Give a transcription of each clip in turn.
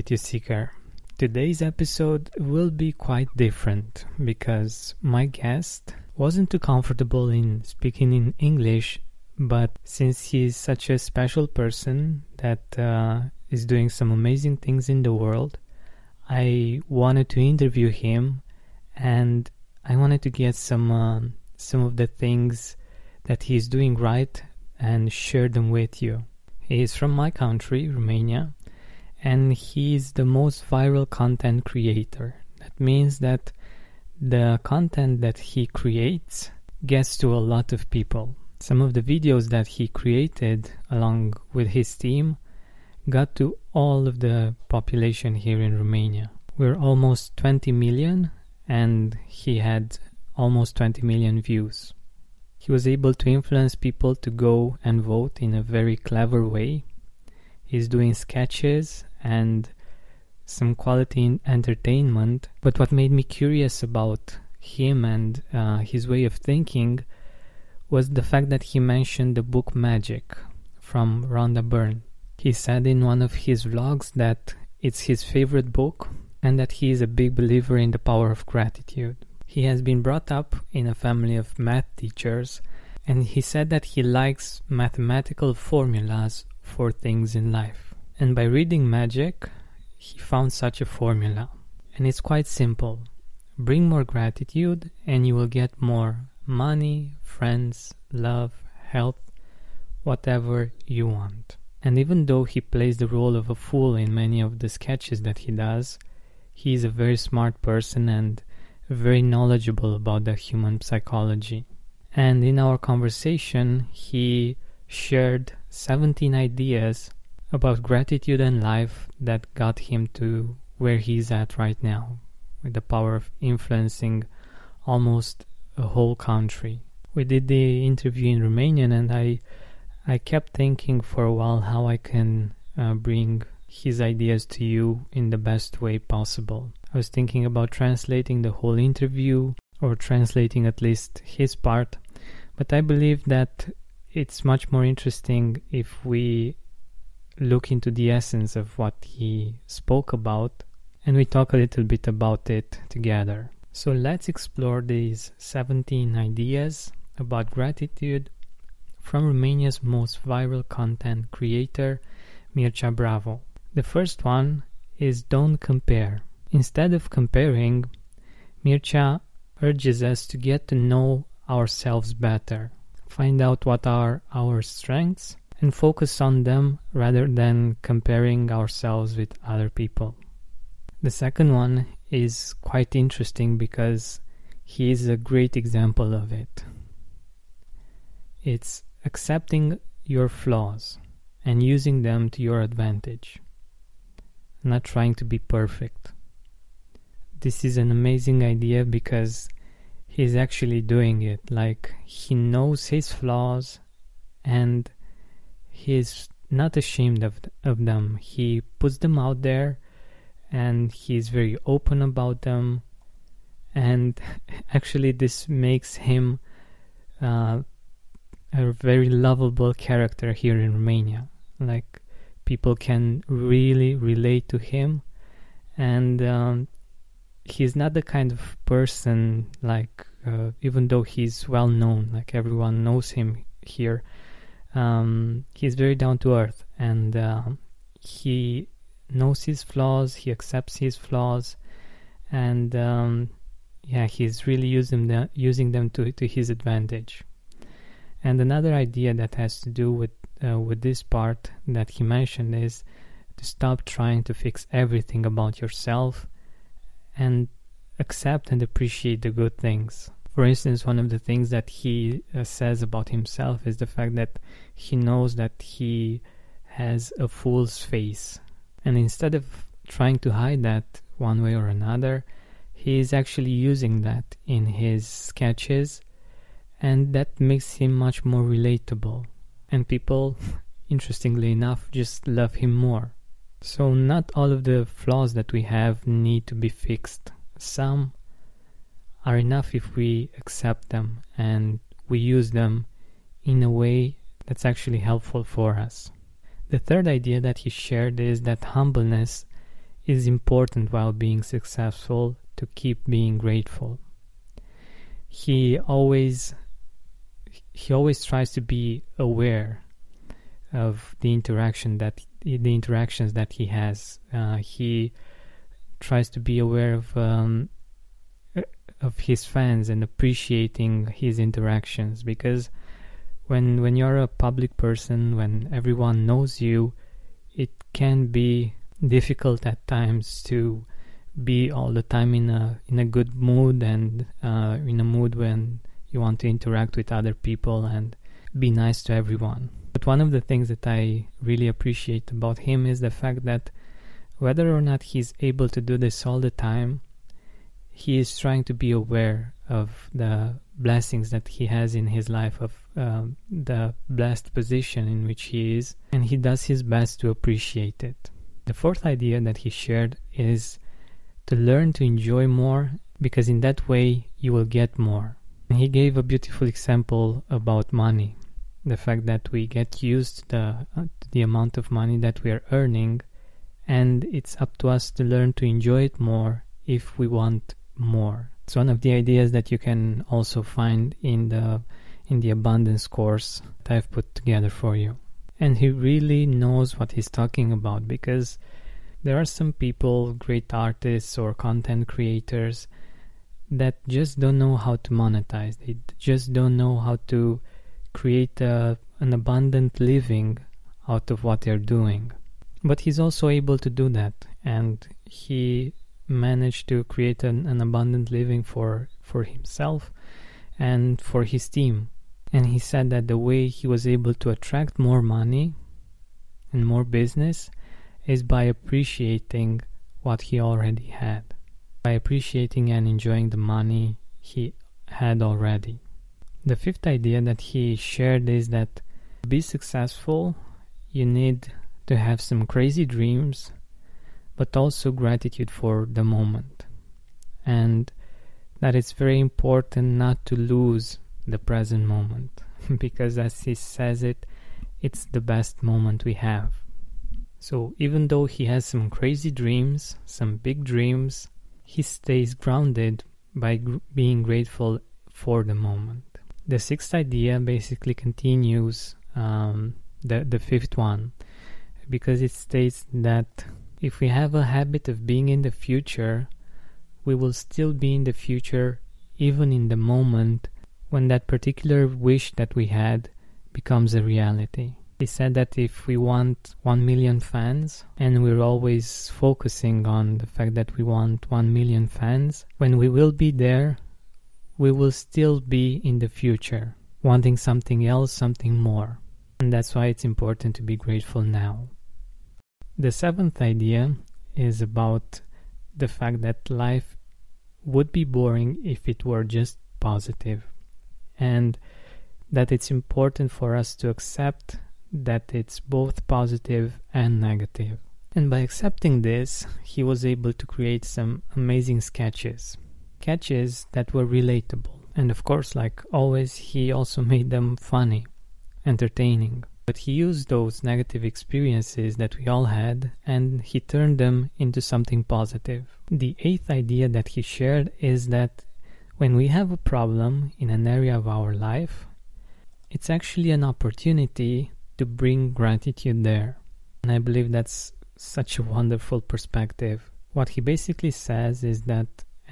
Gratitude Seeker. Today's episode will be quite different because my guest wasn't too comfortable in speaking in English, but since he's such a special person that uh, is doing some amazing things in the world, I wanted to interview him and I wanted to get some uh, some of the things that he's doing right and share them with you. He is from my country, Romania, and he is the most viral content creator. That means that the content that he creates gets to a lot of people. Some of the videos that he created along with his team got to all of the population here in Romania. We're almost 20 million and he had almost 20 million views. He was able to influence people to go and vote in a very clever way. He's doing sketches and some quality entertainment. But what made me curious about him and uh, his way of thinking was the fact that he mentioned the book Magic from Rhonda Byrne. He said in one of his vlogs that it's his favorite book and that he is a big believer in the power of gratitude. He has been brought up in a family of math teachers and he said that he likes mathematical formulas for things in life. And by reading Magic, he found such a formula. And it's quite simple. Bring more gratitude and you will get more money, friends, love, health, whatever you want. And even though he plays the role of a fool in many of the sketches that he does, he is a very smart person and very knowledgeable about the human psychology. And in our conversation, he shared 17 ideas about gratitude and life that got him to where he's at right now, with the power of influencing almost a whole country. We did the interview in Romanian, and I I kept thinking for a while how I can uh, bring his ideas to you in the best way possible. I was thinking about translating the whole interview or translating at least his part, but I believe that it's much more interesting if we look into the essence of what he spoke about and we talk a little bit about it together. So let's explore these 17 ideas about gratitude from Romania's most viral content creator, Mircea Bravo. The first one is don't compare. Instead of comparing, Mircea urges us to get to know ourselves better, find out what are our strengths, and focus on them rather than comparing ourselves with other people. The second one is quite interesting because he is a great example of it. It's accepting your flaws and using them to your advantage, not trying to be perfect. This is an amazing idea because he's actually doing it. Like, he knows his flaws and he's not ashamed of, of them. He puts them out there and he's very open about them. And actually, this makes him uh, a very lovable character here in Romania. Like, people can really relate to him. And um, he's not the kind of person, like, uh, even though he's well known, like, everyone knows him here um, he's very down to earth and uh, he knows his flaws he accepts his flaws and um, yeah he's really using them using them to, to his advantage. And another idea that has to do with uh, with this part that he mentioned is to stop trying to fix everything about yourself and accept and appreciate the good things for instance, one of the things that he uh, says about himself is the fact that he knows that he has a fool's face. And instead of trying to hide that one way or another, he is actually using that in his sketches, and that makes him much more relatable. And people, interestingly enough, just love him more. So, not all of the flaws that we have need to be fixed. Some are enough if we accept them and we use them in a way that's actually helpful for us. The third idea that he shared is that humbleness is important while being successful to keep being grateful. He always he always tries to be aware of the interaction that the interactions that he has. Uh, he tries to be aware of um, of his fans and appreciating his interactions because when when you're a public person, when everyone knows you, it can be difficult at times to be all the time in a in a good mood and uh, in a mood when you want to interact with other people and be nice to everyone. But one of the things that I really appreciate about him is the fact that whether or not he's able to do this all the time, he is trying to be aware of the blessings that he has in his life, of um, the blessed position in which he is, and he does his best to appreciate it. The fourth idea that he shared is to learn to enjoy more because in that way you will get more. And he gave a beautiful example about money. The fact that we get used to the, uh, the amount of money that we are earning, and it's up to us to learn to enjoy it more if we want more. It's one of the ideas that you can also find in the in the abundance course that I've put together for you and he really knows what he's talking about because there are some people, great artists or content creators, that just don't know how to monetize. They just don't know how to create a, an abundant living out of what they're doing. But he's also able to do that, and he managed to create an, an abundant living for, for himself and for his team. And he said that the way he was able to attract more money and more business is by appreciating what he already had, by appreciating and enjoying the money he had already. The fifth idea that he shared is that to be successful, you need to have some crazy dreams, but also gratitude for the moment. And that it's very important not to lose the present moment because as he says it it's the best moment we have so even though he has some crazy dreams some big dreams he stays grounded by gr- being grateful for the moment the sixth idea basically continues um, the, the fifth one because it states that if we have a habit of being in the future we will still be in the future even in the moment when that particular wish that we had becomes a reality. He said that if we want 1 million fans and we're always focusing on the fact that we want 1 million fans, when we will be there, we will still be in the future, wanting something else, something more. And that's why it's important to be grateful now. The seventh idea is about the fact that life would be boring if it were just positive and that it's important for us to accept that it's both positive and negative. And by accepting this, he was able to create some amazing sketches. Sketches that were relatable. And of course, like always, he also made them funny, entertaining. But he used those negative experiences that we all had and he turned them into something positive. The eighth idea that he shared is that when we have a problem in an area of our life, it's actually an opportunity to bring gratitude there. And I believe that's such a wonderful perspective. What he basically says is that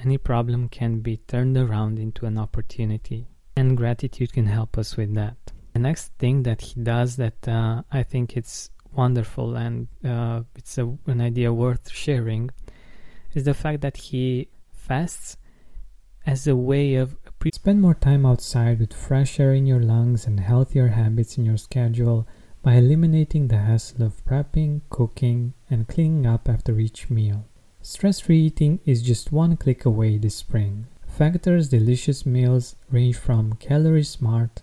any problem can be turned around into an opportunity, and gratitude can help us with that. The next thing that he does that uh, I think it's wonderful and uh, it's a, an idea worth sharing is the fact that he fasts as a way of pre- spend more time outside with fresh air in your lungs and healthier habits in your schedule by eliminating the hassle of prepping, cooking, and cleaning up after each meal. Stress-free eating is just one click away this spring. Factor's delicious meals range from calorie smart,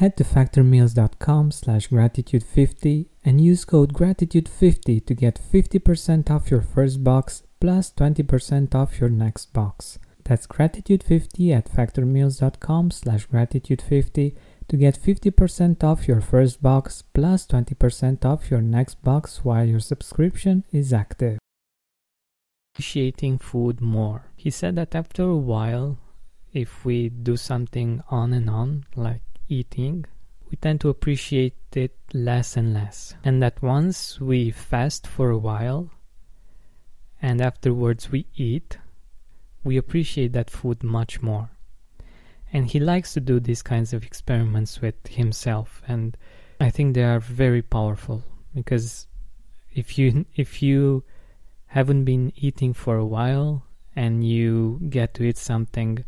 Head to factormeals.com slash gratitude50 and use code gratitude50 to get 50% off your first box plus 20% off your next box. That's gratitude50 at factormeals.com slash gratitude50 to get 50% off your first box plus 20% off your next box while your subscription is active. Appreciating food more. He said that after a while, if we do something on and on, like eating, we tend to appreciate it less and less. And that once we fast for a while and afterwards we eat, we appreciate that food much more. And he likes to do these kinds of experiments with himself and I think they are very powerful because if you if you haven't been eating for a while and you get to eat something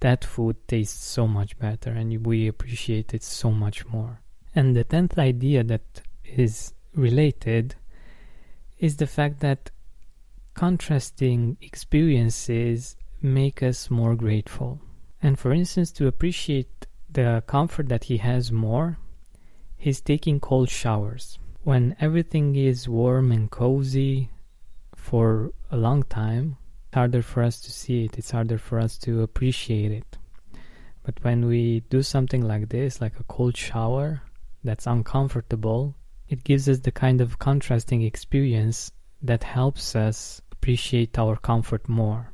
that food tastes so much better and we appreciate it so much more. And the tenth idea that is related is the fact that contrasting experiences make us more grateful. And for instance, to appreciate the comfort that he has more, he's taking cold showers. When everything is warm and cozy for a long time, harder for us to see it, it's harder for us to appreciate it. But when we do something like this, like a cold shower that's uncomfortable, it gives us the kind of contrasting experience that helps us appreciate our comfort more.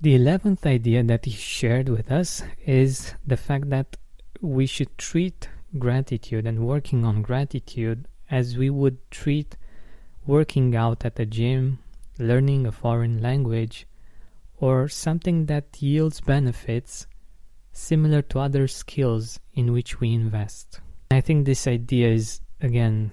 The eleventh idea that he shared with us is the fact that we should treat gratitude and working on gratitude as we would treat working out at the gym, learning a foreign language, or something that yields benefits similar to other skills in which we invest. I think this idea is, again,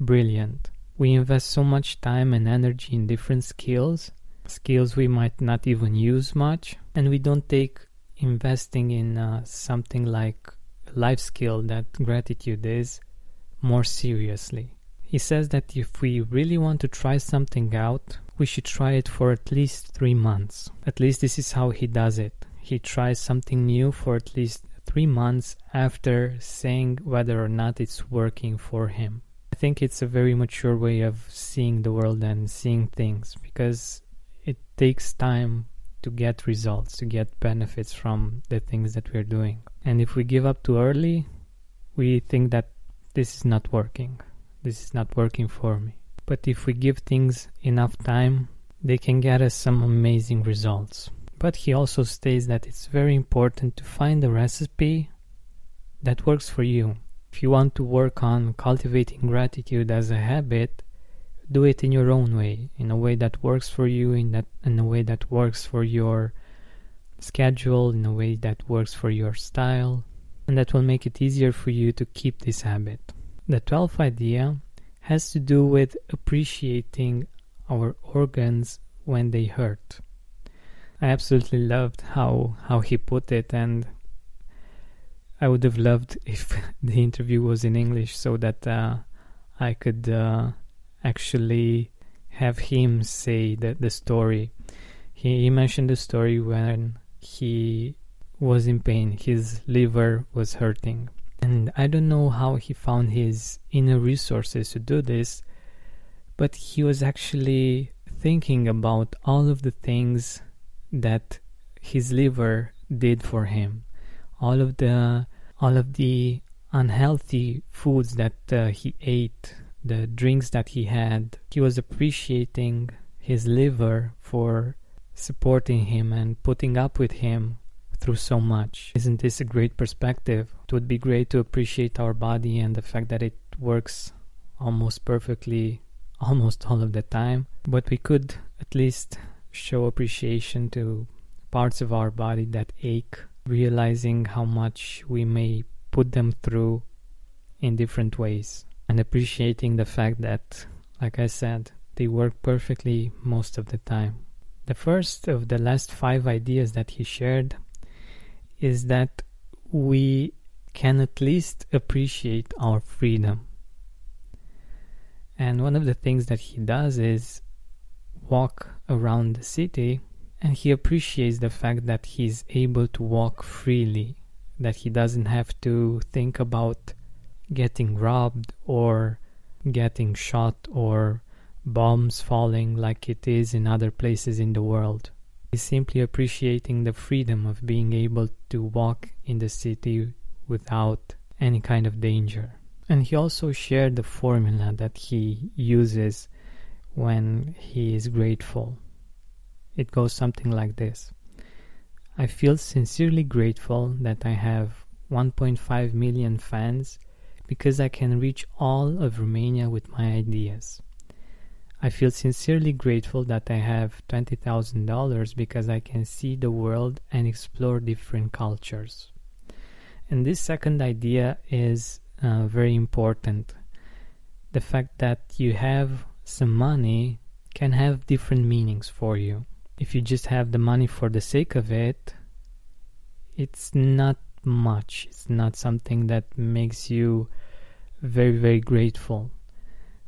brilliant. We invest so much time and energy in different skills, skills we might not even use much, and we don't take investing in uh, something like life skill that gratitude is more seriously. He says that if we really want to try something out, we should try it for at least three months. At least this is how he does it. He tries something new for at least three months after saying whether or not it's working for him. I think it's a very mature way of seeing the world and seeing things because it takes time to get results, to get benefits from the things that we're doing. And if we give up too early, we think that this is not working. This is not working for me. But if we give things enough time, they can get us some amazing results. But he also states that it's very important to find a recipe that works for you. If you want to work on cultivating gratitude as a habit, do it in your own way, in a way that works for you, in that in a way that works for your schedule, in a way that works for your style, and that will make it easier for you to keep this habit. The 12th idea has to do with appreciating our organs when they hurt. I absolutely loved how how he put it and I would have loved if the interview was in English so that uh, I could uh, actually have him say the, the story. He, he mentioned the story when he was in pain, his liver was hurting. And I don't know how he found his inner resources to do this, but he was actually thinking about all of the things that his liver did for him, all of the all of the unhealthy foods that uh, he ate, the drinks that he had. He was appreciating his liver for supporting him and putting up with him through so much. Isn't this a great perspective? It would be great to appreciate our body and the fact that it works almost perfectly almost all of the time, but we could at least show appreciation to parts of our body that ache, realizing how much we may put them through in different ways, and appreciating the fact that, like I said, they work perfectly most of the time. The first of the last five ideas that he shared is that we can at least appreciate our freedom. And one of the things that he does is walk around the city and he appreciates the fact that he's able to walk freely, that he doesn't have to think about getting robbed or getting shot or bombs falling like it is in other places in the world. He's simply appreciating the freedom of being able to walk in the city without any kind of danger. And he also shared the formula that he uses when he is grateful. It goes something like this I feel sincerely grateful that I have 1.5 million fans because I can reach all of Romania with my ideas. I feel sincerely grateful that I have $20,000 because I can see the world and explore different cultures. And this second idea is uh, very important. The fact that you have some money can have different meanings for you. If you just have the money for the sake of it, it's not much. It's not something that makes you very, very grateful.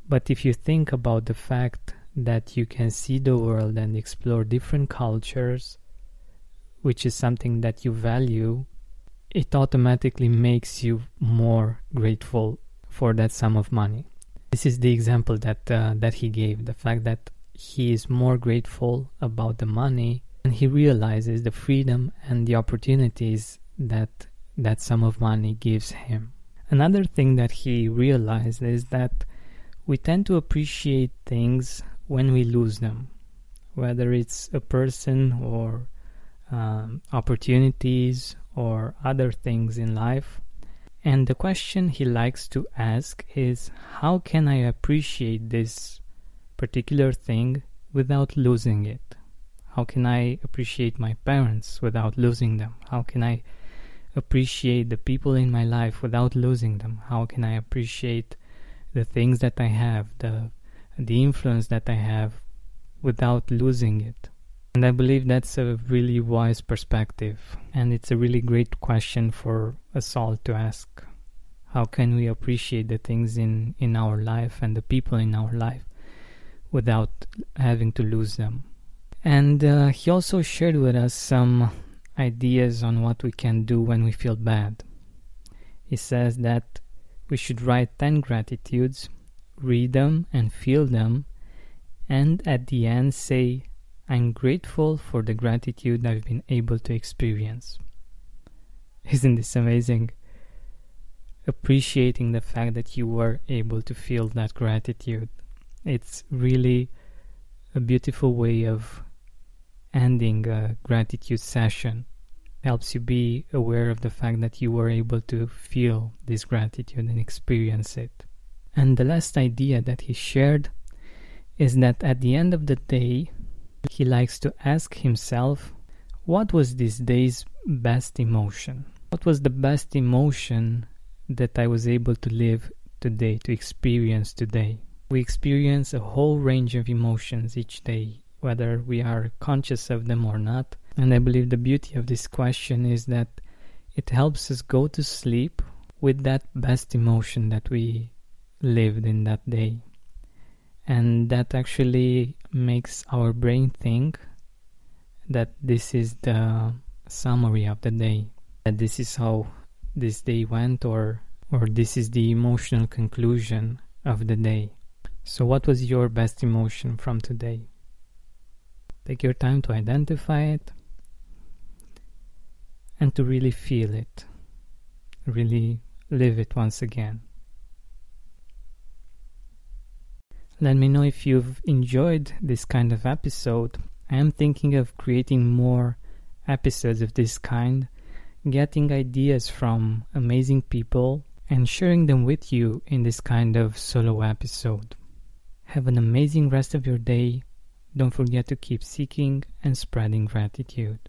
But if you think about the fact that you can see the world and explore different cultures, which is something that you value, it automatically makes you more grateful for that sum of money. This is the example that uh, that he gave. The fact that he is more grateful about the money and he realizes the freedom and the opportunities that that sum of money gives him. Another thing that he realized is that we tend to appreciate things when we lose them, whether it's a person or um, opportunities or other things in life. And the question he likes to ask is how can I appreciate this particular thing without losing it? How can I appreciate my parents without losing them? How can I appreciate the people in my life without losing them? How can I appreciate the things that I have, the the influence that I have without losing it. And I believe that's a really wise perspective and it's a really great question for us all to ask. How can we appreciate the things in, in our life and the people in our life without having to lose them? And uh, he also shared with us some ideas on what we can do when we feel bad. He says that we should write 10 gratitudes, read them and feel them, and at the end say, I'm grateful for the gratitude I've been able to experience. Isn't this amazing? Appreciating the fact that you were able to feel that gratitude. It's really a beautiful way of ending a gratitude session helps you be aware of the fact that you were able to feel this gratitude and experience it. And the last idea that he shared is that at the end of the day, he likes to ask himself, what was this day's best emotion? What was the best emotion that I was able to live today, to experience today? We experience a whole range of emotions each day, whether we are conscious of them or not. And I believe the beauty of this question is that it helps us go to sleep with that best emotion that we lived in that day. And that actually makes our brain think that this is the summary of the day, that this is how this day went, or, or this is the emotional conclusion of the day. So, what was your best emotion from today? Take your time to identify it and to really feel it, really live it once again. Let me know if you've enjoyed this kind of episode. I am thinking of creating more episodes of this kind, getting ideas from amazing people and sharing them with you in this kind of solo episode. Have an amazing rest of your day. Don't forget to keep seeking and spreading gratitude.